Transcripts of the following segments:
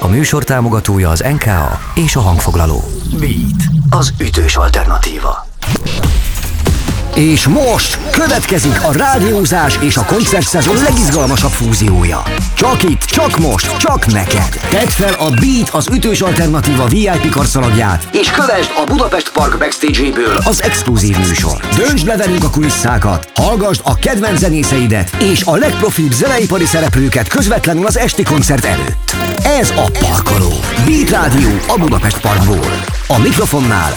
A műsor támogatója az NKA és a hangfoglaló. Beat, az ütős alternatíva. És most következik a rádiózás és a koncertszezon legizgalmasabb fúziója. Csak itt, csak most, csak neked. Tedd fel a Beat az ütős alternatíva VIP karszalagját, és kövesd a Budapest Park backstage-éből az exkluzív műsor. Döntsd le velünk a kulisszákat, hallgassd a kedvenc zenészeidet és a legprofibb zeneipari szereplőket közvetlenül az esti koncert előtt. Ez a Parkoló. Beat Rádió a Budapest Parkból. A mikrofonnál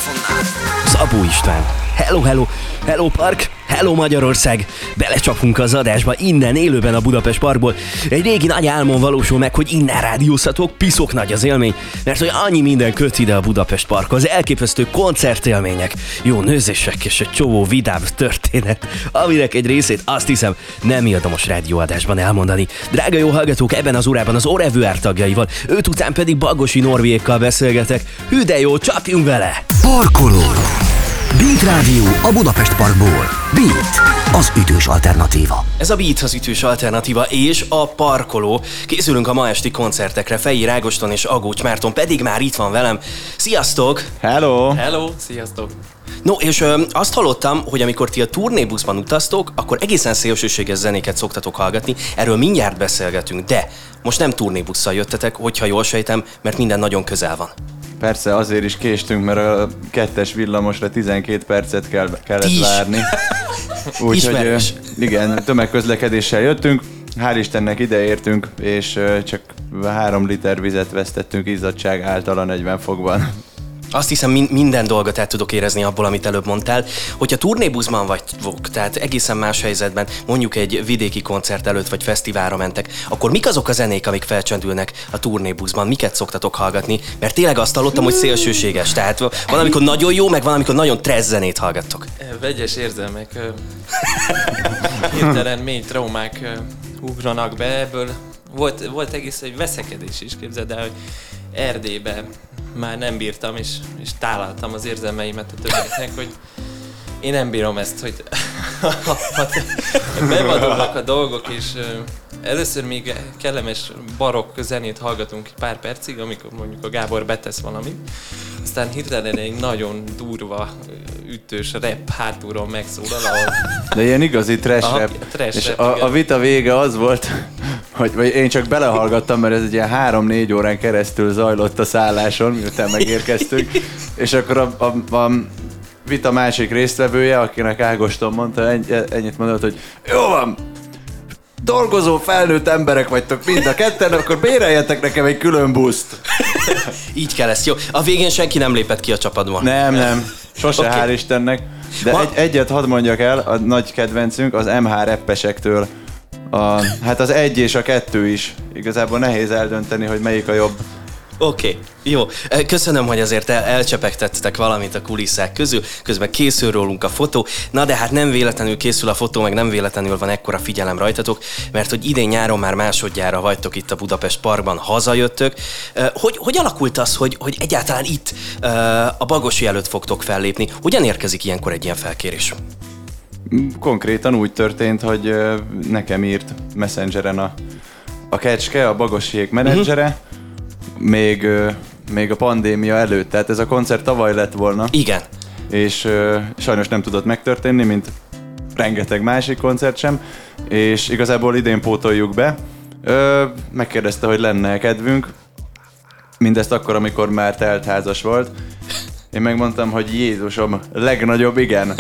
Szabó István. Hello, hello, hello Park, hello Magyarország. Belecsapunk az adásba innen élőben a Budapest Parkból. Egy régi nagy álmom valósul meg, hogy innen rádiózhatok, piszok nagy az élmény, mert hogy annyi minden köt ide a Budapest Parkhoz, elképesztő koncertélmények, jó nőzések és egy csomó vidám történet, aminek egy részét azt hiszem nem érdemes rádióadásban elmondani. Drága jó hallgatók, ebben az órában az Orevőár tagjaival, őt után pedig Bagosi Norvékkal beszélgetek. Hű de jó, csapjunk vele! Parkoló. Beat Rádió a Budapest Parkból. Beat, az ütős alternatíva. Ez a Beat az ütős alternatíva és a parkoló. Készülünk a ma esti koncertekre. Fejé Rágoston és Agócs Márton pedig már itt van velem. Sziasztok! Hello! Hello, sziasztok! No, és ö, azt hallottam, hogy amikor ti a turnébuszban utaztok, akkor egészen szélsőséges zenéket szoktatok hallgatni. Erről mindjárt beszélgetünk, de most nem turnébusszal jöttetek, hogyha jól sejtem, mert minden nagyon közel van. Persze azért is késtünk, mert a kettes villamosra 12 percet kell, kellett Is. várni. Úgyhogy igen, tömegközlekedéssel jöttünk. Hál' Istennek ideértünk, és csak 3 liter vizet vesztettünk izzadság által a 40 fokban. Azt hiszem min- minden dolgot el tudok érezni abból, amit előbb mondtál. Hogyha turnébuszban vagytok, tehát egészen más helyzetben, mondjuk egy vidéki koncert előtt vagy fesztiválra mentek, akkor mik azok a zenék, amik felcsendülnek a turnébuszban? Miket szoktatok hallgatni? Mert tényleg azt hallottam, hogy szélsőséges. Tehát van, amikor nagyon jó, meg van, amikor nagyon trez zenét hallgattok. Ö, Vegyes érzelmek, hirtelen mély traumák ugranak be ebből. Volt, volt egész egy veszekedés is, képzeld el, hogy Erdélybe már nem bírtam, és, és tálaltam az érzelmeimet a többieknek, hogy én nem bírom ezt, hogy bevadulnak a dolgok, és először még kellemes barokk zenét hallgatunk pár percig, amikor mondjuk a Gábor betesz valamit, aztán hirtelen egy nagyon durva, ütős rap hátulról megszólal, ahol De ilyen igazi trash Aha, rap. trash és rap, a, a vita vége az volt, hogy vagy én csak belehallgattam, mert ez egy ilyen 3-4 órán keresztül zajlott a szálláson, miután megérkeztünk, és akkor a, a, a vita másik résztvevője, akinek Ágoston mondta, ennyi- ennyit mondott, hogy jó van, dolgozó felnőtt emberek vagytok mind a ketten, akkor béreljetek nekem egy külön buszt. Így kell ezt, jó? A végén senki nem lépett ki a csapatból. Nem, nem, sose Oké. hál' Istennek. De Ma- egy, egyet hadd mondjak el, a nagy kedvencünk az MH reppesektől. A, hát az egy és a kettő is. Igazából nehéz eldönteni, hogy melyik a jobb. Oké, okay, jó. Köszönöm, hogy azért el, elcsepegtettetek valamit a kulisszák közül, közben készül rólunk a fotó. Na de hát nem véletlenül készül a fotó, meg nem véletlenül van ekkora figyelem rajtatok, mert hogy idén nyáron már másodjára vagytok itt a Budapest Parkban, hazajöttök. Hogy, hogy alakult az, hogy, hogy egyáltalán itt a Bagosi előtt fogtok fellépni? Hogyan érkezik ilyenkor egy ilyen felkérés? Konkrétan úgy történt, hogy nekem írt Messengeren a, a kecske, a bagosiék menedzsere, még, még a pandémia előtt. Tehát ez a koncert tavaly lett volna. Igen. és sajnos nem tudott megtörténni, mint rengeteg másik koncert sem, és igazából idén pótoljuk be. Ö, megkérdezte, hogy lenne kedvünk, mindezt akkor, amikor már teltházas volt. Én megmondtam, hogy Jézusom, legnagyobb igen.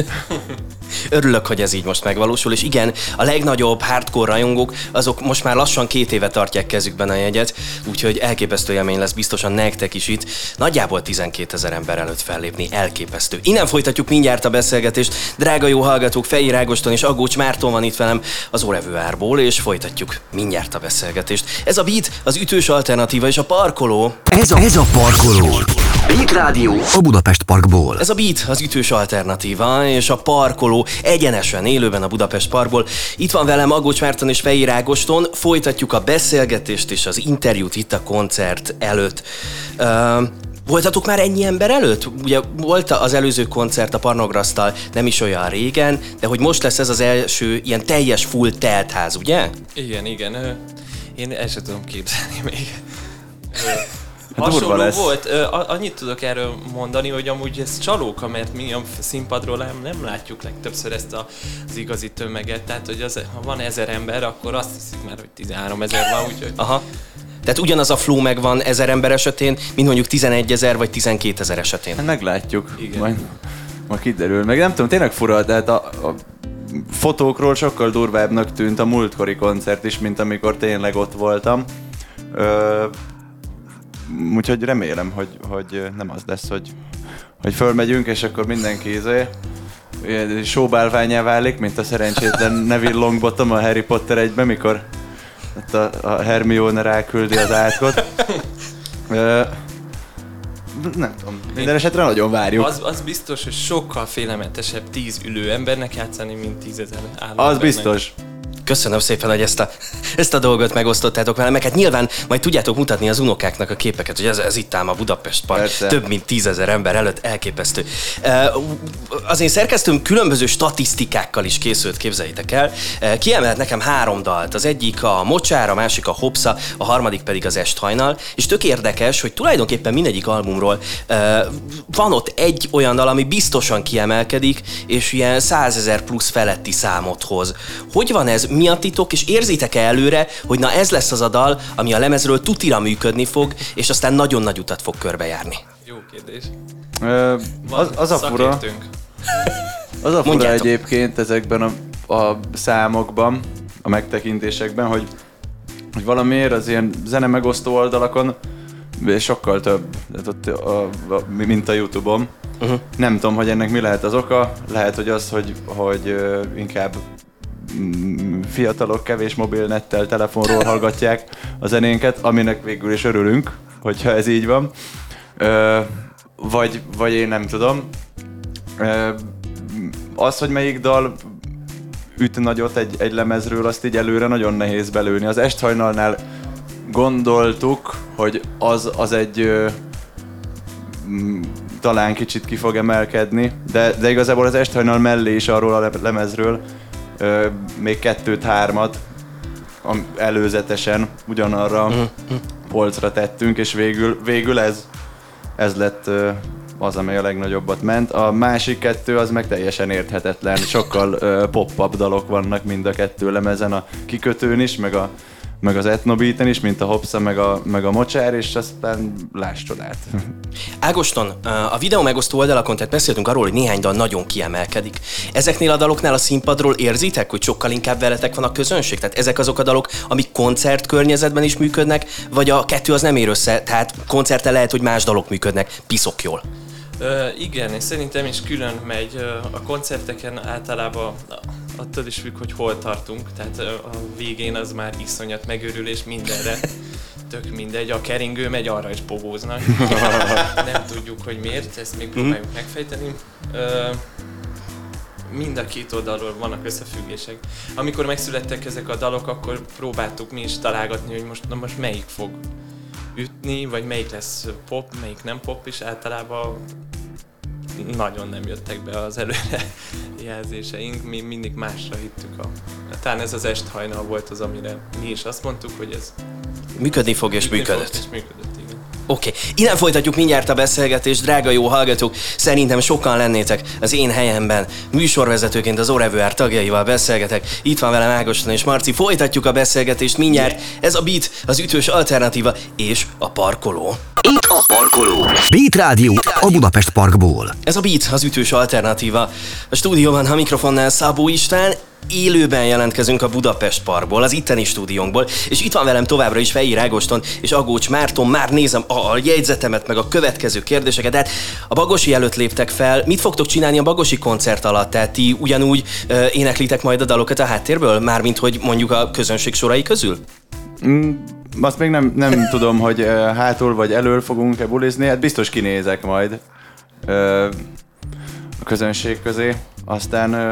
Örülök, hogy ez így most megvalósul, és igen, a legnagyobb hardcore rajongók, azok most már lassan két éve tartják kezükben a jegyet, úgyhogy elképesztő élmény lesz biztosan nektek is itt. Nagyjából 12 ezer ember előtt fellépni, elképesztő. Innen folytatjuk mindjárt a beszélgetést. Drága jó hallgatók, Fejér Ágoston és Agócs Márton van itt velem az Orevő Árból, és folytatjuk mindjárt a beszélgetést. Ez a beat, az ütős alternatíva és a parkoló. Ez a, ez a Parkoló. Beat Rádió a Budapest Parkból. Ez a Beat, az ütős alternatíva, és a parkoló egyenesen élőben a Budapest Parkból. Itt van velem Agócs Márton és Fejér Ágoston, folytatjuk a beszélgetést és az interjút itt a koncert előtt. Uh, Voltatok már ennyi ember előtt? Ugye volt az előző koncert a Parnograsztal nem is olyan régen, de hogy most lesz ez az első ilyen teljes full teltház, ugye? Igen, igen. Én el sem tudom képzelni még. Hát durva hasonló lesz. volt. Annyit tudok erről mondani, hogy amúgy ez csalóka, mert mi a színpadról nem, nem látjuk legtöbbször ezt a, az igazi tömeget. Tehát, hogy az, ha van ezer ember, akkor azt hiszik már, hogy 13 ezer van, úgyhogy Aha. Tehát ugyanaz a flow megvan ezer ember esetén, mint mondjuk 11 ezer vagy 12 ezer esetén. Hát meglátjuk. Igen. Majd, majd kiderül. Meg nem tudom, tényleg fura, tehát a, a fotókról sokkal durvábbnak tűnt a múltkori koncert is, mint amikor tényleg ott voltam. Ö, úgyhogy remélem, hogy, hogy nem az lesz, hogy, hogy fölmegyünk, és akkor mindenki izé, ilyen showbálványá válik, mint a szerencsétlen Neville Longbottom a Harry Potter egyben, mikor ott a, a Hermione ráküldi az átkot. Ö, nem tudom. Minden esetre nagyon várjuk. az, az biztos, hogy sokkal félelmetesebb 10 ülő embernek játszani, mint 10 ezer álló Az embernek. biztos. Köszönöm szépen, hogy ezt a, ezt a dolgot megosztottátok velem, meg hát nyilván majd tudjátok mutatni az unokáknak a képeket, hogy ez, ez itt ám a Budapest Park, Persze. több mint tízezer ember előtt, elképesztő. Az én szerkesztőm különböző statisztikákkal is készült, képzeljétek el. Kiemelt nekem három dalt, az egyik a Mocsár, a másik a Hopsa, a harmadik pedig az Esthajnal, és tök érdekes, hogy tulajdonképpen mindegyik albumról van ott egy olyan dal, ami biztosan kiemelkedik, és ilyen százezer plusz feletti számot hoz. Hogy van ez? Mi a titok? És érzitek-e előre, hogy na ez lesz az a dal, ami a lemezről tutira működni fog, és aztán nagyon nagy utat fog körbejárni? Jó kérdés. Ö, az, az a fura, az a fura Mondjátok. egyébként ezekben a, a számokban, a megtekintésekben, hogy, hogy valamiért az ilyen zene megosztó oldalakon sokkal több, tehát ott a, a, mint a Youtube-on. Uh-huh. Nem tudom, hogy ennek mi lehet az oka. Lehet, hogy az, hogy, hogy inkább fiatalok kevés mobilnettel, telefonról hallgatják a zenénket, aminek végül is örülünk, hogyha ez így van. Vagy, vagy én nem tudom. Az, hogy melyik dal üt nagyot egy, egy lemezről, azt így előre nagyon nehéz belőni. Az Esthajnalnál gondoltuk, hogy az, az egy mm, talán kicsit ki fog emelkedni, de, de igazából az Esthajnal mellé is arról a le- lemezről ö, még kettőt-hármat előzetesen ugyanarra a polcra tettünk, és végül, végül ez, ez lett ö, az, amely a legnagyobbat ment. A másik kettő az meg teljesen érthetetlen. Sokkal ö, pop-up dalok vannak mind a kettő lemezen, a kikötőn is, meg, a, meg az etnobeaten is, mint a Hopsa, meg a, meg a Mocsár, és aztán láss csodát. Ágoston, a videó megosztó oldalakon, tehát beszéltünk arról, hogy néhány dal nagyon kiemelkedik. Ezeknél a daloknál a színpadról érzitek, hogy sokkal inkább veletek van a közönség? Tehát ezek azok a dalok, amik koncert környezetben is működnek, vagy a kettő az nem ér össze, tehát koncerten lehet, hogy más dalok működnek, piszok jól. Ö, igen, és szerintem is külön megy. A koncerteken általában attól is függ, hogy hol tartunk. Tehát a végén az már iszonyat megőrülés mindenre. Tök mindegy, a keringő megy, arra is pogóznak. Nem tudjuk, hogy miért, ezt még próbáljuk megfejteni. Ö, mind a két oldalról vannak összefüggések. Amikor megszülettek ezek a dalok, akkor próbáltuk mi is találgatni, hogy most, na most melyik fog ütni, vagy melyik lesz pop, melyik nem pop, és általában nagyon nem jöttek be az előre jelzéseink, mi mindig másra hittük a... Talán ez az esthajnal volt az, amire mi is azt mondtuk, hogy ez Működni fog és működni fog, működött. És működött. Oké, okay. innen folytatjuk mindjárt a beszélgetést, drága jó hallgatók. Szerintem sokan lennétek az én helyemben. Műsorvezetőként az Orevuár tagjaival beszélgetek. Itt van velem Ágoston és Marci. Folytatjuk a beszélgetést mindjárt. Ez a Beat, az ütős alternatíva és a parkoló. Itt a parkoló. Beat Rádió a Budapest Parkból. Ez a Beat, az ütős alternatíva. A stúdióban a mikrofonnál Szabó István, élőben jelentkezünk a Budapest Parkból, az itteni stúdiónkból, és itt van velem továbbra is Fejér Ágoston és Agócs Márton, már nézem a, a jegyzetemet, meg a következő kérdéseket, tehát a Bagosi előtt léptek fel, mit fogtok csinálni a Bagosi koncert alatt? Tehát ti ugyanúgy ö, éneklitek majd a dalokat a háttérből, mármint hogy mondjuk a közönség sorai közül? Mm, azt még nem, nem tudom, hogy ö, hátul vagy elől fogunk-e bulizni, hát biztos kinézek majd ö, a közönség közé, aztán mm,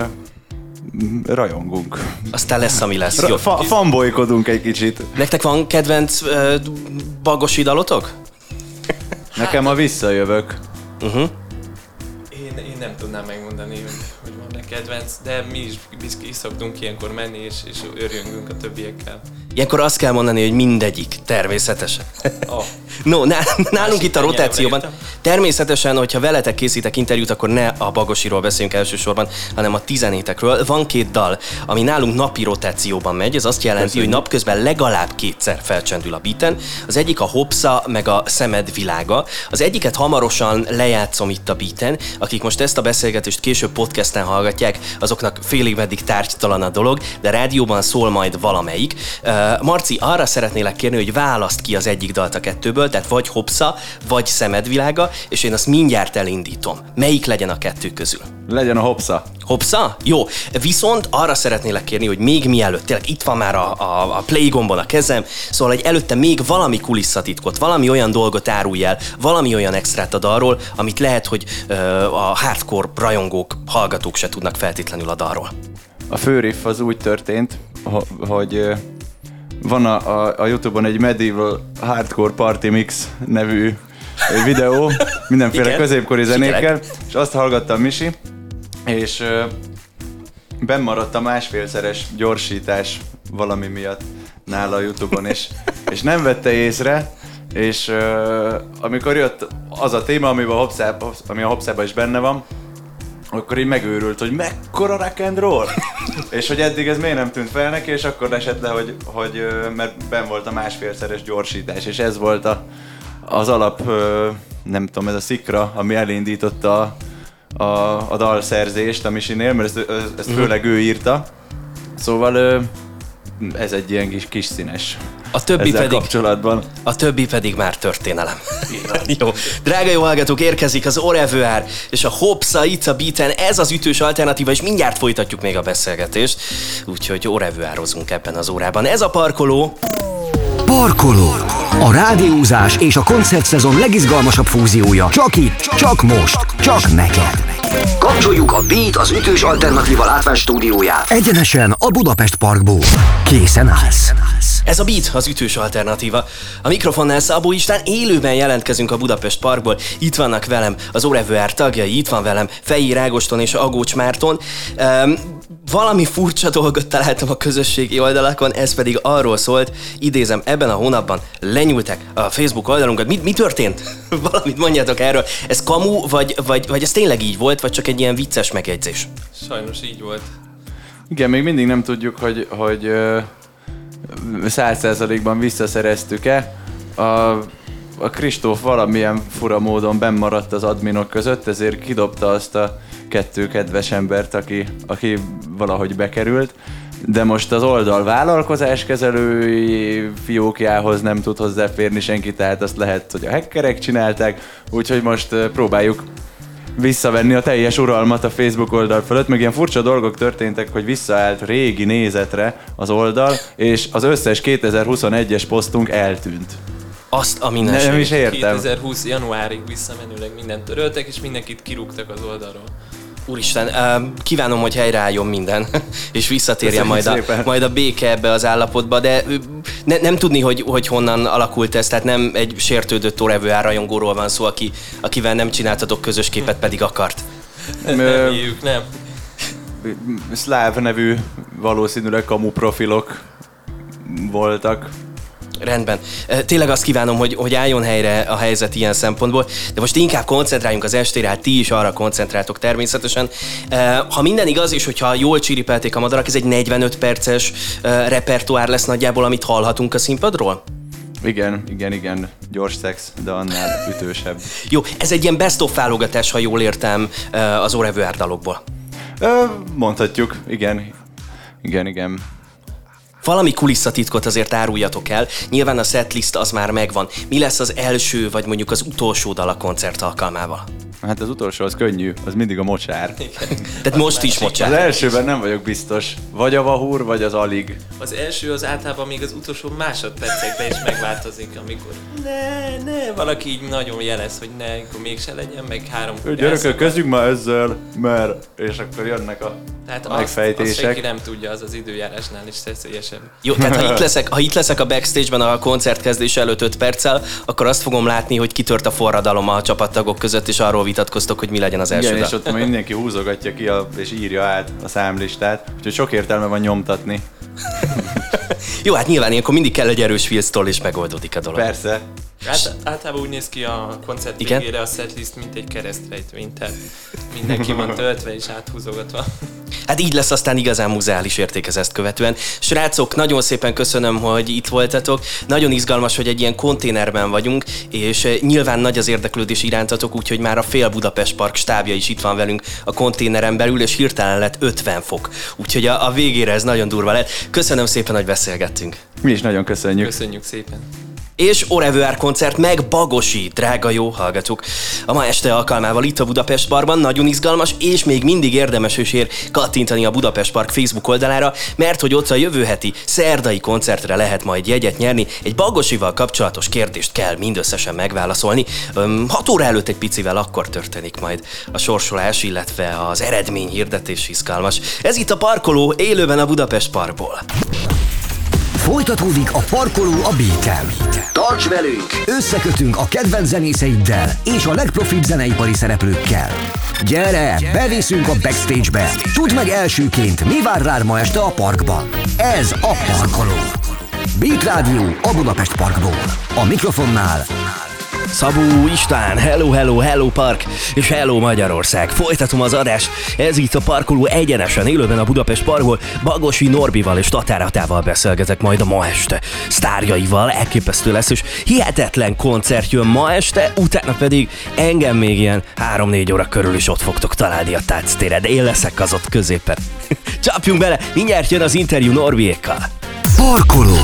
rajongunk. Aztán lesz, ami lesz. Jó. Ra- fa- fanbolykodunk egy kicsit. Nektek van kedvenc ö, Bagosi dalotok? Nekem a visszajövök. Uh-huh. Én, én nem tudnám megmondani, hogy, hogy van-e kedvenc, de mi is, is szoktunk ilyenkor menni, és, és örjöngünk a többiekkel. Ilyenkor azt kell mondani, hogy mindegyik, természetesen. Oh. No, ná- nálunk itt a rotációban. Természetesen, hogyha veletek készítek interjút, akkor ne a Bagosiról beszéljünk elsősorban, hanem a tizenétekről. Van két dal, ami nálunk napi rotációban megy, ez azt jelenti, Köszönjük. hogy napközben legalább kétszer felcsendül a beaten. Az egyik a Hopsa, meg a Szemed világa. Az egyiket hamarosan lejátszom itt a beaten. Akik most ezt a beszélgetést később podcasten hallgatják, azoknak félig meddig tárgytalan a dolog, de rádióban szól majd valamelyik. Uh, Marci, arra szeretnélek kérni, hogy választ ki az egyik dalt a kettőből, tehát vagy Hopsa, vagy Szemedvilága, és én azt mindjárt elindítom. Melyik legyen a kettő közül? Legyen a hopsa. Hopsa? Jó. Viszont arra szeretnélek kérni, hogy még mielőtt, tényleg itt van már a, a, a play gombon a kezem, szóval, hogy előtte még valami kulisszatitkot, valami olyan dolgot árulj el, valami olyan extrát ad arról, amit lehet, hogy ö, a hardcore rajongók, hallgatók se tudnak feltétlenül a dalról. A fő riff az úgy történt, ho- hogy van a, a, a Youtube-on egy Medieval Hardcore Party Mix nevű videó, mindenféle Igen. középkori Sikerek. zenékkel, és azt hallgatta Misi, és ö, benn maradt a másfélszeres gyorsítás valami miatt nála a Youtube-on, és, és nem vette észre, és ö, amikor jött az a téma, amiben a ami a Hopszában is benne van, akkor így megőrült, hogy mekkora rock and roll, és hogy eddig ez miért nem tűnt fel neki, és akkor esett le, hogy, hogy mert ben volt a másfélszeres gyorsítás, és ez volt a, az alap, nem tudom, ez a szikra, ami elindította a, a, a dalszerzést a Misinél, mert ezt, ezt főleg ő írta. Szóval ez egy ilyen kis, kis színes. A többi ezzel pedig kapcsolatban. A többi pedig már történelem. jó. Drága jó hallgatók, érkezik az Orevuár és a Hopsa itt a beaten. Ez az ütős alternatíva, és mindjárt folytatjuk még a beszélgetést. Úgyhogy Orevuározunk ebben az órában. Ez a parkoló. Parkoló. A rádiózás és a koncertszezon legizgalmasabb fúziója. Csak itt, csak most, csak neked. Kapcsoljuk a Beat az ütős alternatíva látvás stúdióját. Egyenesen a Budapest Parkból. Készen állsz. Ez a Beat, az ütős alternatíva. A mikrofonnál Szabó István, élőben jelentkezünk a Budapest Parkból. Itt vannak velem az Orevuár tagjai, itt van velem Fejér Ágoston és Agócs Márton. Um, valami furcsa dolgot találtam a közösségi oldalakon, ez pedig arról szólt, idézem, ebben a hónapban lenyúlták a Facebook oldalunkat. Mi, mi történt? Valamit mondjátok erről. Ez kamu, vagy, vagy, vagy ez tényleg így volt, vagy csak egy ilyen vicces megjegyzés? Sajnos így volt. Igen, még mindig nem tudjuk, hogy, hogy ö, száz százalékban visszaszereztük-e. A, a Kristóf valamilyen fura módon bennmaradt az adminok között, ezért kidobta azt a kettő kedves embert, aki, aki valahogy bekerült. De most az oldal vállalkozáskezelői fiókjához nem tud hozzáférni senki, tehát azt lehet, hogy a hackerek csinálták, úgyhogy most próbáljuk visszavenni a teljes uralmat a Facebook oldal fölött, meg ilyen furcsa dolgok történtek, hogy visszaállt régi nézetre az oldal, és az összes 2021-es posztunk eltűnt. Azt a Nem mindenség. is értem. 2020 januárig visszamenőleg mindent töröltek, és mindenkit kirúgtak az oldalról. Úristen, kívánom, hogy helyreálljon minden, és visszatérjen majd a, szépen. majd a béke ebbe az állapotba, de ne, nem tudni, hogy, hogy honnan alakult ez, tehát nem egy sértődött Orevő rajongóról van szó, aki, akivel nem csináltatok közös képet, pedig akart. Ö, Reméljük, nem. Szláv nevű valószínűleg kamu profilok voltak. Rendben. Tényleg azt kívánom, hogy, hogy álljon helyre a helyzet ilyen szempontból, de most inkább koncentráljunk az estére, hát ti is arra koncentráltok természetesen. Ha minden igaz, és hogyha jól csiripelték a madarak, ez egy 45 perces repertoár lesz nagyjából, amit hallhatunk a színpadról? Igen, igen, igen, gyors szex, de annál ütősebb. Jó, ez egy ilyen best of válogatás, ha jól értem, az Orevő dalokból. Ö, mondhatjuk, igen. Igen, igen. Valami kulisszatitkot azért áruljatok el, nyilván a setlist az már megvan. Mi lesz az első, vagy mondjuk az utolsó dal a koncert alkalmával? Hát az utolsó az könnyű, az mindig a mocsár. Tehát most is Az mocsár. elsőben nem vagyok biztos. Vagy a vahúr, vagy az alig. Az első az általában még az utolsó másodpercekben is megváltozik, amikor ne, ne, valaki így nagyon jelez, hogy ne, akkor mégse legyen, meg három Ő, Gyerekek, kezdjük már ezzel, mert... És akkor jönnek a Tehát a azt, azt megfejtések. senki nem tudja, az az időjárásnál is szeszélyesebb. Jó, tehát ha itt, leszek, ha itt leszek a backstage-ben a koncert kezdés előtt 5 perccel, akkor azt fogom látni, hogy kitört a forradalom a csapattagok között, és arról vitatkoztok, hogy mi legyen az első Igen, dal. és ott mindenki húzogatja ki a, és írja át a számlistát, úgyhogy sok értelme van nyomtatni. Jó, hát nyilván ilyenkor mindig kell egy erős filztól, és megoldódik a dolog. Persze. Át, általában úgy néz ki a koncert Igen? végére a setlist, mint egy keresztrejtvény, tehát mindenki van töltve és áthúzogatva. Hát így lesz aztán igazán muzeális érték ez ezt követően. Srácok, nagyon szépen köszönöm, hogy itt voltatok. Nagyon izgalmas, hogy egy ilyen konténerben vagyunk, és eh, nyilván nagy az érdeklődés irántatok, úgyhogy már a fél Budapest Park stábja is itt van velünk a konténeren belül, és hirtelen lett 50 fok. Úgyhogy a, a végére ez nagyon durva lett. Köszönöm szépen, hogy beszélgettünk. Mi is nagyon köszönjük. Köszönjük szépen! És Orevuár koncert, meg Bagosi, drága jó hallgatók. A ma este alkalmával itt a Budapest Barban nagyon izgalmas, és még mindig érdemes is ér kattintani a Budapest Park Facebook oldalára, mert hogy ott a jövő heti szerdai koncertre lehet majd jegyet nyerni. Egy Bagosival kapcsolatos kérdést kell mindösszesen megválaszolni. Öm, hat óra előtt egy picivel akkor történik majd a sorsolás, illetve az eredmény hirdetés izgalmas. Ez itt a parkoló, élőben a Budapest Parkból. Folytatódik a parkoló a Beaten. Tarts velünk! Összekötünk a kedvenc zenészeiddel és a legprofibb zeneipari szereplőkkel. Gyere, beviszünk a backstage-be! Tudd meg elsőként, mi vár rád ma este a parkban. Ez a parkoló. Beat Rádió a Budapest Parkból. A mikrofonnál Szabó István, hello, hello, hello park, és hello Magyarország. Folytatom az adás, ez itt a parkoló egyenesen élőben a Budapest Parkból. Bagosi Norbival és Tatáratával beszélgetek majd a ma este. Sztárjaival elképesztő lesz, és hihetetlen koncert jön ma este, utána pedig engem még ilyen 3-4 óra körül is ott fogtok találni a táctéren. Én leszek az ott középen. Csapjunk bele, mindjárt jön az interjú Norbiékkal. Parkoló.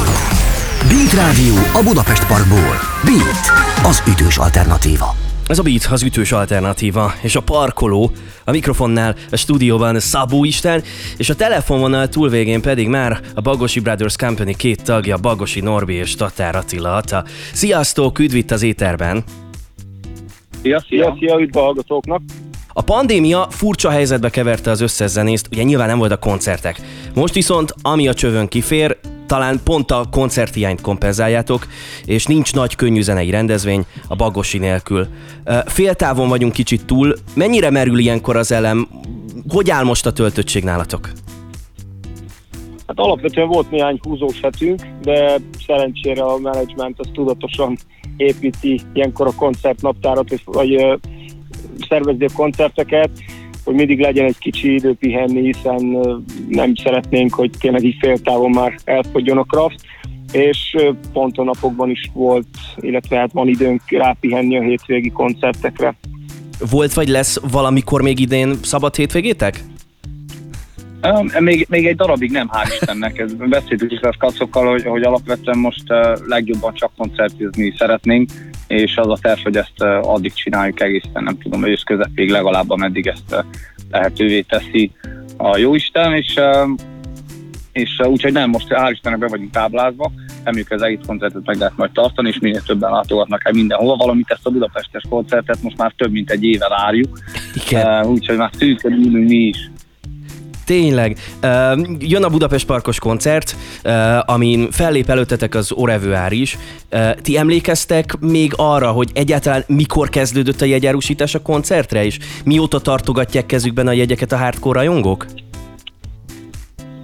Beat Rádió a Budapest Parkból. Beat, az ütős alternatíva. Ez a Beat, az ütős alternatíva, és a parkoló, a mikrofonnál, a stúdióban Szabó Isten, és a telefonvonal túlvégén pedig már a Bagosi Brothers Company két tagja, Bagosi Norbi és Tatár Attila Ata. Sziasztok, üdv itt az éterben! Szia, szia, szia, üdv a hallgatóknak! A pandémia furcsa helyzetbe keverte az összes zenészt, ugye nyilván nem voltak koncertek. Most viszont, ami a csövön kifér, talán pont a koncerthiányt kompenzáljátok, és nincs nagy könnyű zenei rendezvény a Bagosi nélkül. Féltávon vagyunk kicsit túl. Mennyire merül ilyenkor az elem? Hogy áll most a töltöttség nálatok? Hát alapvetően volt néhány húzós hetünk, de szerencsére a menedzsment az tudatosan építi ilyenkor a koncertnaptárat, vagy ö, szervezi a koncerteket, hogy mindig legyen egy kicsi idő pihenni, hiszen nem szeretnénk, hogy tényleg így féltávon már elfogjon a kraft, és pont a napokban is volt, illetve hát van időnk rápihenni a hétvégi koncertekre. Volt vagy lesz valamikor még idén szabad hétvégétek? Még, még egy darabig nem, hál' Istennek. Ez, beszéltük is a kacokkal, hogy, hogy alapvetően most legjobban csak koncertizni szeretnénk, és az a terv, hogy ezt addig csináljuk egészen, nem tudom, ősz közepéig legalább, ameddig ezt lehetővé teszi a Jóisten, és, és úgyhogy nem, most hál' Istennek be vagyunk táblázva, reméljük az egész koncertet meg lehet majd tartani, és minél többen látogatnak el mindenhova, valamint ezt a budapestes koncertet most már több mint egy éve várjuk, Igen. úgyhogy már szűkön mi is. Tényleg. Jön a Budapest Parkos koncert, amin fellép előttetek az Orevuár is. Ti emlékeztek még arra, hogy egyáltalán mikor kezdődött a jegyárusítás a koncertre, és mióta tartogatják kezükben a jegyeket a hardcore rajongók?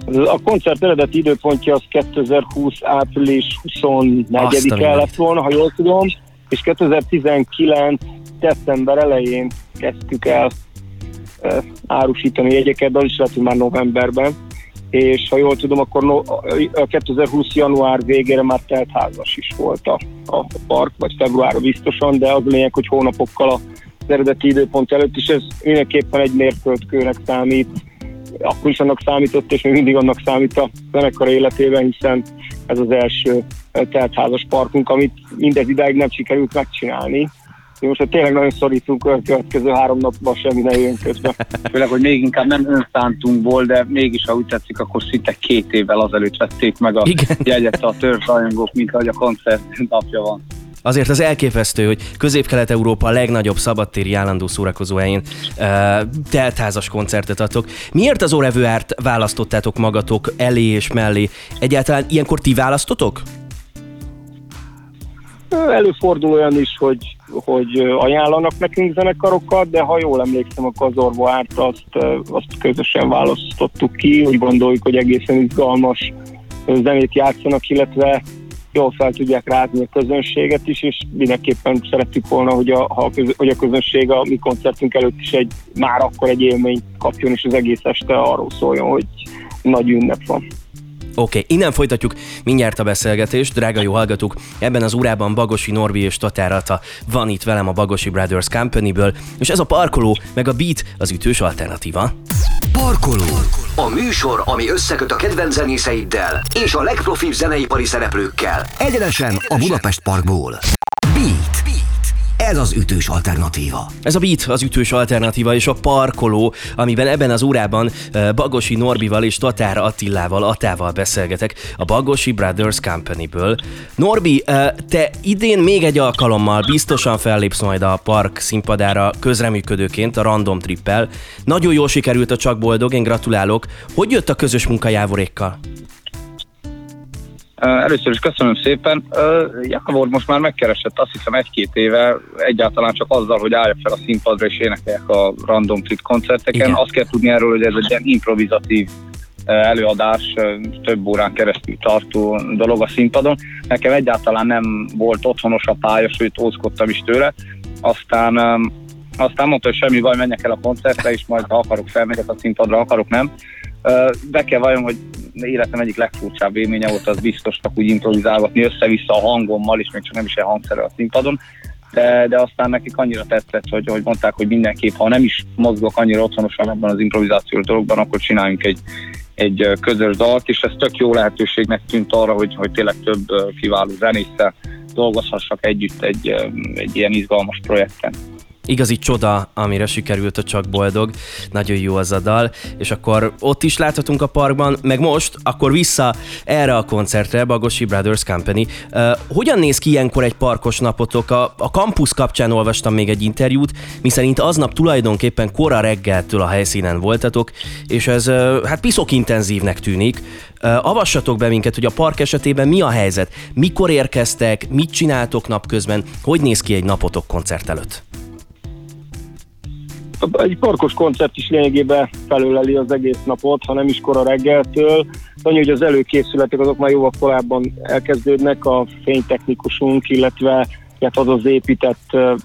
A koncert eredeti időpontja az 2020 április Azt a 24-e mindenit. lett volna, ha jól tudom, és 2019 december elején kezdtük el árusítani jegyeket, de az is lehet, hogy már novemberben, és ha jól tudom, akkor no, a 2020 január végére már teltházas is volt a, a park, vagy februárra biztosan, de az a lényeg, hogy hónapokkal az eredeti időpont előtt, és ez mindenképpen egy mérföldkőnek számít, akkor is annak számított, és még mindig annak számít a zenekar életében, hiszen ez az első teltházas parkunk, amit mindez idáig nem sikerült megcsinálni. Mi most hát tényleg nagyon szorítunk a következő három napban semmi ne jön közben. főleg, hogy még inkább nem önszántunkból, de mégis, ha úgy tetszik, akkor szinte két évvel azelőtt vették meg a Igen. jegyet a törzsrajongók, mint ahogy a koncert napja van. Azért az elképesztő, hogy Közép-Kelet-Európa a legnagyobb szabadtéri állandó szórakozó helyén uh, teltházas koncertet adtok. Miért az Orevuárt választottátok magatok elé és mellé? Egyáltalán ilyenkor ti választotok? Előfordul olyan is, hogy hogy ajánlanak nekünk zenekarokat, de ha jól emlékszem, akkor az Orvo Árt azt, azt közösen választottuk ki, úgy gondoljuk, hogy egészen izgalmas zenét játszanak, illetve jól fel tudják rázni a közönséget is, és mindenképpen szerettük volna, hogy a, ha a, köz, hogy a közönség a mi koncertünk előtt is egy, már akkor egy élményt kapjon, és az egész este arról szóljon, hogy nagy ünnep van. Oké, okay, innen folytatjuk mindjárt a beszélgetést. Drága jó hallgatók, ebben az órában Bagosi Norbi és Tatárata van itt velem a Bagosi Brothers Company-ből, és ez a parkoló, meg a beat az ütős alternatíva. Parkoló. A műsor, ami összeköt a kedvenc zenészeiddel és a legprofibb zeneipari szereplőkkel. Egyenesen a Budapest Parkból. Beat. Ez az ütős alternatíva. Ez a beat az ütős alternatíva és a parkoló, amiben ebben az órában Bagosi Norbival és Tatár Attillával, Atával beszélgetek a Bagosi Brothers Company-ből. Norbi, te idén még egy alkalommal biztosan fellépsz majd a park színpadára közreműködőként a Random Trippel. Nagyon jól sikerült a Csak Boldog, én gratulálok. Hogy jött a közös munka Jávorékkal? Először is köszönöm szépen. Jávor most már megkeresett azt hiszem egy-két éve egyáltalán csak azzal, hogy álljak fel a színpadra és énekeljek a Random Trip koncerteken. Igen. Azt kell tudni erről, hogy ez egy ilyen improvizatív előadás, több órán keresztül tartó dolog a színpadon. Nekem egyáltalán nem volt otthonos a pálya, sőt ózkodtam is tőle. Aztán aztán mondta, hogy semmi baj, menjek el a koncertre, és majd ha akarok felmegyek a színpadra, akarok nem. Be kell vajon, hogy életem egyik legfurcsább élménye volt, az biztos csak úgy improvizálgatni össze-vissza a hangommal, és még csak nem is egy hangszerrel a színpadon. De, de aztán nekik annyira tetszett, hogy, hogy mondták, hogy mindenképp, ha nem is mozgok annyira otthonosan abban az improvizációs dologban, akkor csináljunk egy, egy közös dalt, és ez tök jó lehetőségnek tűnt arra, hogy, hogy tényleg több kiváló zenésszel dolgozhassak együtt egy, egy ilyen izgalmas projekten igazi csoda, amire sikerült a Csak Boldog. Nagyon jó az a dal. És akkor ott is láthatunk a parkban, meg most, akkor vissza erre a koncertre, Bagosi Brothers Company. Uh, hogyan néz ki ilyenkor egy parkos napotok? A, a campus kapcsán olvastam még egy interjút, miszerint aznap tulajdonképpen kora reggeltől a helyszínen voltatok, és ez uh, hát piszok intenzívnek tűnik. Uh, avassatok be minket, hogy a park esetében mi a helyzet? Mikor érkeztek? Mit csináltok napközben? Hogy néz ki egy napotok koncert előtt? Egy parkos koncert is lényegében felöleli az egész napot, ha nem is kora reggeltől. Annyi, hogy az előkészületek azok már jóval korábban elkezdődnek, a fénytechnikusunk, illetve hát az az épített uh,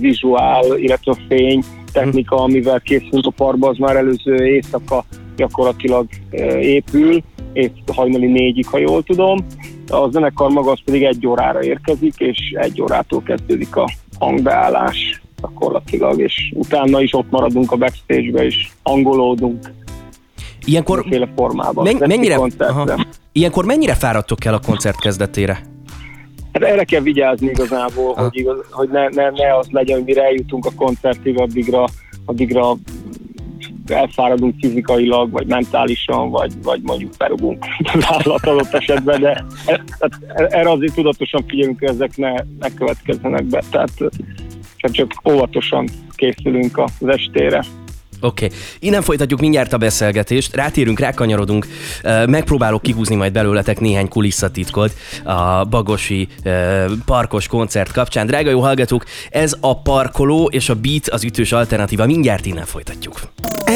vizuál, illetve a fény technika, amivel készülünk a parkba, az már előző éjszaka gyakorlatilag uh, épül, és hajnali négyig, ha jól tudom. A zenekar maga az pedig egy órára érkezik, és egy órától kezdődik a hangbeállás gyakorlatilag, és utána is ott maradunk a backstage-be, és angolódunk. Ilyenkor, formában. Men- mennyire, aha, ilyenkor mennyire fáradtok el a koncert kezdetére? Hát erre kell vigyázni igazából, hogy, igaz, hogy ne, ne, ne az legyen, hogy mire eljutunk a koncertig, addigra, addigra elfáradunk fizikailag, vagy mentálisan, vagy, vagy mondjuk berugunk az állat adott esetben, de e, erre azért tudatosan figyelünk, hogy ezek ne, ne következzenek be. Tehát csak óvatosan készülünk az estére. Oké, okay. innen folytatjuk mindjárt a beszélgetést, rátérünk, rákanyarodunk, megpróbálok kihúzni majd belőletek néhány kulisszatitkot a Bagosi parkos koncert kapcsán. Drága jó hallgatók, ez a parkoló és a beat az ütős alternatíva, mindjárt innen folytatjuk.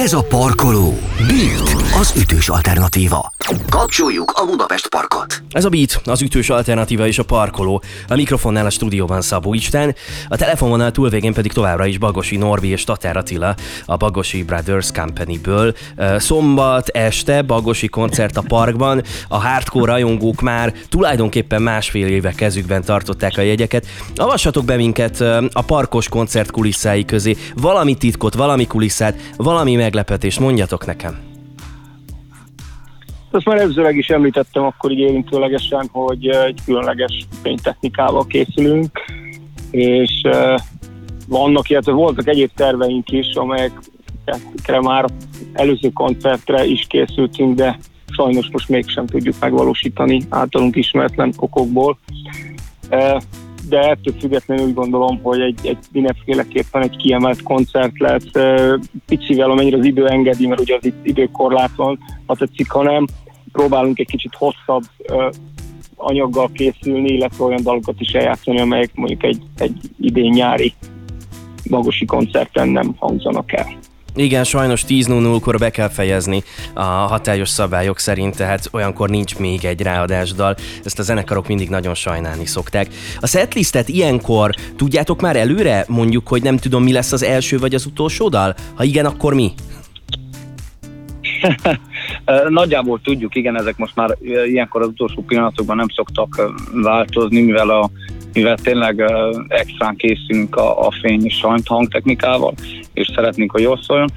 Ez a parkoló. Beat az ütős alternatíva. Kapcsoljuk a Budapest Parkot. Ez a Beat az ütős alternatíva és a parkoló. A mikrofonnál a stúdióban Szabó Isten, a telefononál túlvégén pedig továbbra is Bagosi Norbi és Tatár Attila a Bagosi Brothers Company-ből. Szombat este Bagosi koncert a parkban, a hardcore rajongók már tulajdonképpen másfél éve kezükben tartották a jegyeket. Avassatok be minket a parkos koncert kulisszái közé, valami titkot, valami kulisszát, valami meglepetést mondjatok nekem. Ezt már előzőleg is említettem akkor így érintőlegesen, hogy egy különleges fénytechnikával készülünk, és vannak, illetve voltak egyéb terveink is, amelyekre már előző koncertre is készültünk, de sajnos most mégsem tudjuk megvalósítani általunk ismeretlen okokból de ettől függetlenül úgy gondolom, hogy egy, egy mindenféleképpen egy kiemelt koncert lesz, picivel, amennyire az idő engedi, mert ugye az időkorlát van, ha tetszik, hanem próbálunk egy kicsit hosszabb anyaggal készülni, illetve olyan dalokat is eljátszani, amelyek mondjuk egy, egy idén-nyári magosi koncerten nem hangzanak el. Igen, sajnos 10.00-kor be kell fejezni a hatályos szabályok szerint, tehát olyankor nincs még egy ráadásdal. Ezt a zenekarok mindig nagyon sajnálni szokták. A setlistet ilyenkor tudjátok már előre? Mondjuk, hogy nem tudom, mi lesz az első vagy az utolsó dal? Ha igen, akkor mi? Nagyjából tudjuk, igen, ezek most már ilyenkor az utolsó pillanatokban nem szoktak változni, mivel a mivel tényleg extrán készülünk a, a fény és hangtechnikával, és szeretnénk, hogy jól szóljon.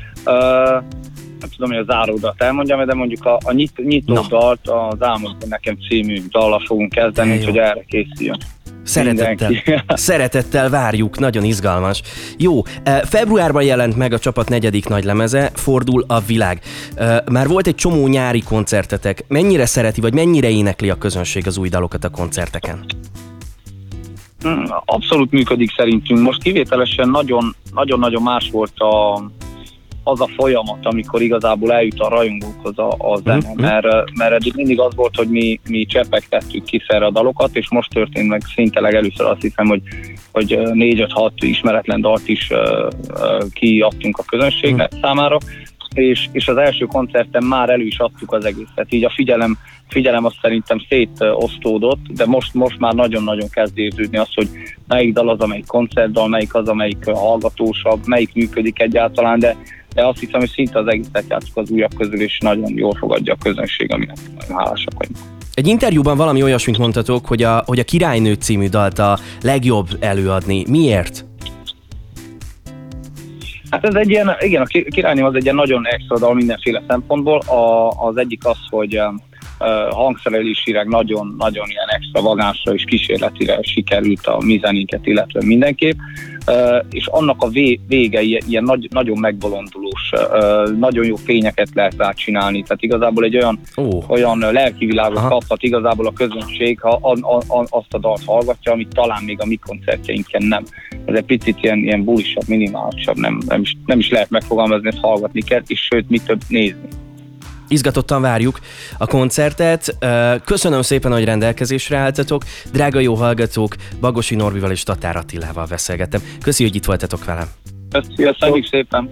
Nem tudom, hogy a záródat elmondjam, de mondjuk a, a nyit, nyitó no. dalt az Álmodban nekem című dallal fogunk kezdeni, hogy erre készüljön. Szeretettel, szeretettel várjuk, nagyon izgalmas. Jó, februárban jelent meg a csapat negyedik nagy lemeze, Fordul a világ. Már volt egy csomó nyári koncertetek. Mennyire szereti, vagy mennyire énekli a közönség az új dalokat a koncerteken? Hmm, abszolút működik szerintünk. Most kivételesen nagyon-nagyon más volt a, az a folyamat, amikor igazából eljut a rajongókhoz a, a zene, mm-hmm. mert, mert eddig mindig az volt, hogy mi, mi csepegtettük ki a dalokat, és most történt meg szinte legelőször azt hiszem, hogy, hogy négy-öt-hat ismeretlen dalt is uh, uh, kiadtunk a közönségnek mm. számára, és, és az első koncerten már elő is adtuk az egészet, így a figyelem figyelem azt szerintem szétosztódott, de most, most már nagyon-nagyon kezd érződni az, hogy melyik dal az, amelyik koncertdal, melyik az, amelyik hallgatósabb, melyik működik egyáltalán, de, de azt hiszem, hogy szinte az egészet játszuk az újabb közül, és nagyon jól fogadja a közönség, aminek nagyon hálásak vagyunk. Egy interjúban valami olyasmit mondtatok, hogy a, hogy a Királynő című dalt a legjobb előadni. Miért? Hát ez egy ilyen, igen, a királynő az egy ilyen nagyon extra dal mindenféle szempontból. A, az egyik az, hogy hangszerelésileg nagyon-nagyon ilyen extravagánsra és kísérletire sikerült a mi zenénket, illetve mindenképp, és annak a vége ilyen nagy, nagyon megbolondulós, nagyon jó fényeket lehet rá csinálni, tehát igazából egy olyan, oh. olyan lelki világot Aha. kaphat igazából a közönség, ha a, a, a, azt a dalt hallgatja, amit talán még a mi koncertjeinken nem. Ez egy picit ilyen, ilyen bulisabb, minimálisabb, nem, nem, is, nem is lehet megfogalmazni, ezt hallgatni kell, és sőt, mi több nézni. Izgatottan várjuk a koncertet. Köszönöm szépen, hogy rendelkezésre álltatok. Drága jó hallgatók, Bagosi Norvival és Tatár Attilával beszélgettem. Köszi, hogy itt voltatok velem. Köszönjük szépen.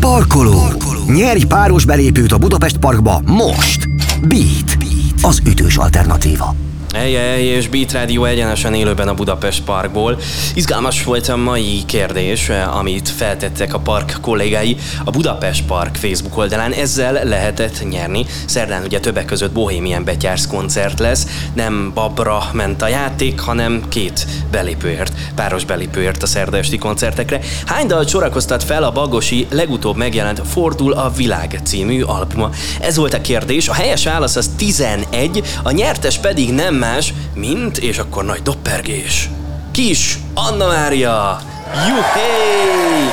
Parkoló. Parkoló. Nyerj páros belépőt a Budapest Parkba most. Beat. Beat. Az ütős alternatíva. Ejjej, és Beat Radio egyenesen élőben a Budapest Parkból. Izgalmas volt a mai kérdés, amit feltettek a park kollégái a Budapest Park Facebook oldalán. Ezzel lehetett nyerni. Szerdán ugye többek között Bohemian Betyársz koncert lesz. Nem babra ment a játék, hanem két belépőért, páros belépőért a szerda esti koncertekre. Hány dal sorakoztat fel a Bagosi legutóbb megjelent Fordul a Világ című albuma? Ez volt a kérdés. A helyes válasz az 11, a nyertes pedig nem más, mint, és akkor nagy doppergés. Kis Anna Mária! Juhé!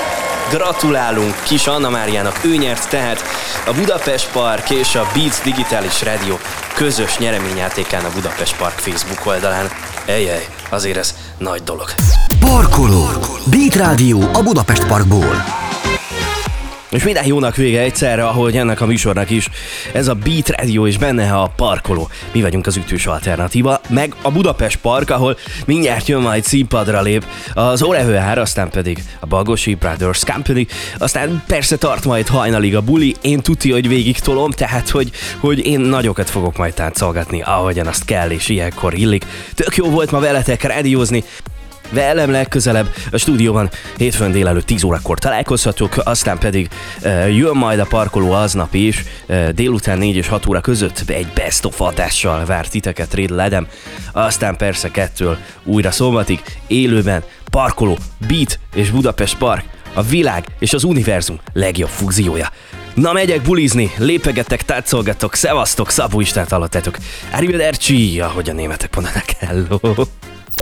Gratulálunk Kis Anna Máriának, ő nyert tehát a Budapest Park és a Beats Digitális Radio közös nyereményjátékán a Budapest Park Facebook oldalán. Ejjej, azért ez nagy dolog. Parkoló! Beat Rádió a Budapest Parkból. És minden jónak vége egyszerre, ahogy ennek a műsornak is. Ez a Beat Radio és benne a parkoló. Mi vagyunk az ütős alternatíva, meg a Budapest Park, ahol mindjárt jön majd színpadra lép az Orevőhár, aztán pedig a Bagosi Brothers Company, aztán persze tart majd hajnalig a buli, én tuti, hogy végig tolom, tehát hogy, hogy én nagyokat fogok majd táncolgatni, ahogyan azt kell és ilyenkor illik. Tök jó volt ma veletek rádiózni, velem legközelebb a stúdióban hétfőn délelőtt 10 órakor találkozhatok, aztán pedig uh, jön majd a parkoló aznap is, uh, délután 4 és 6 óra között egy best of hatással vár titeket Réd Ledem, aztán persze kettől újra szombatig élőben parkoló, beat és Budapest Park, a világ és az univerzum legjobb fúziója. Na megyek bulizni, lépegetek, táncolgatok, szevasztok, Szabó Istent hallottátok. Arrivederci, ahogy a németek mondanak, hello.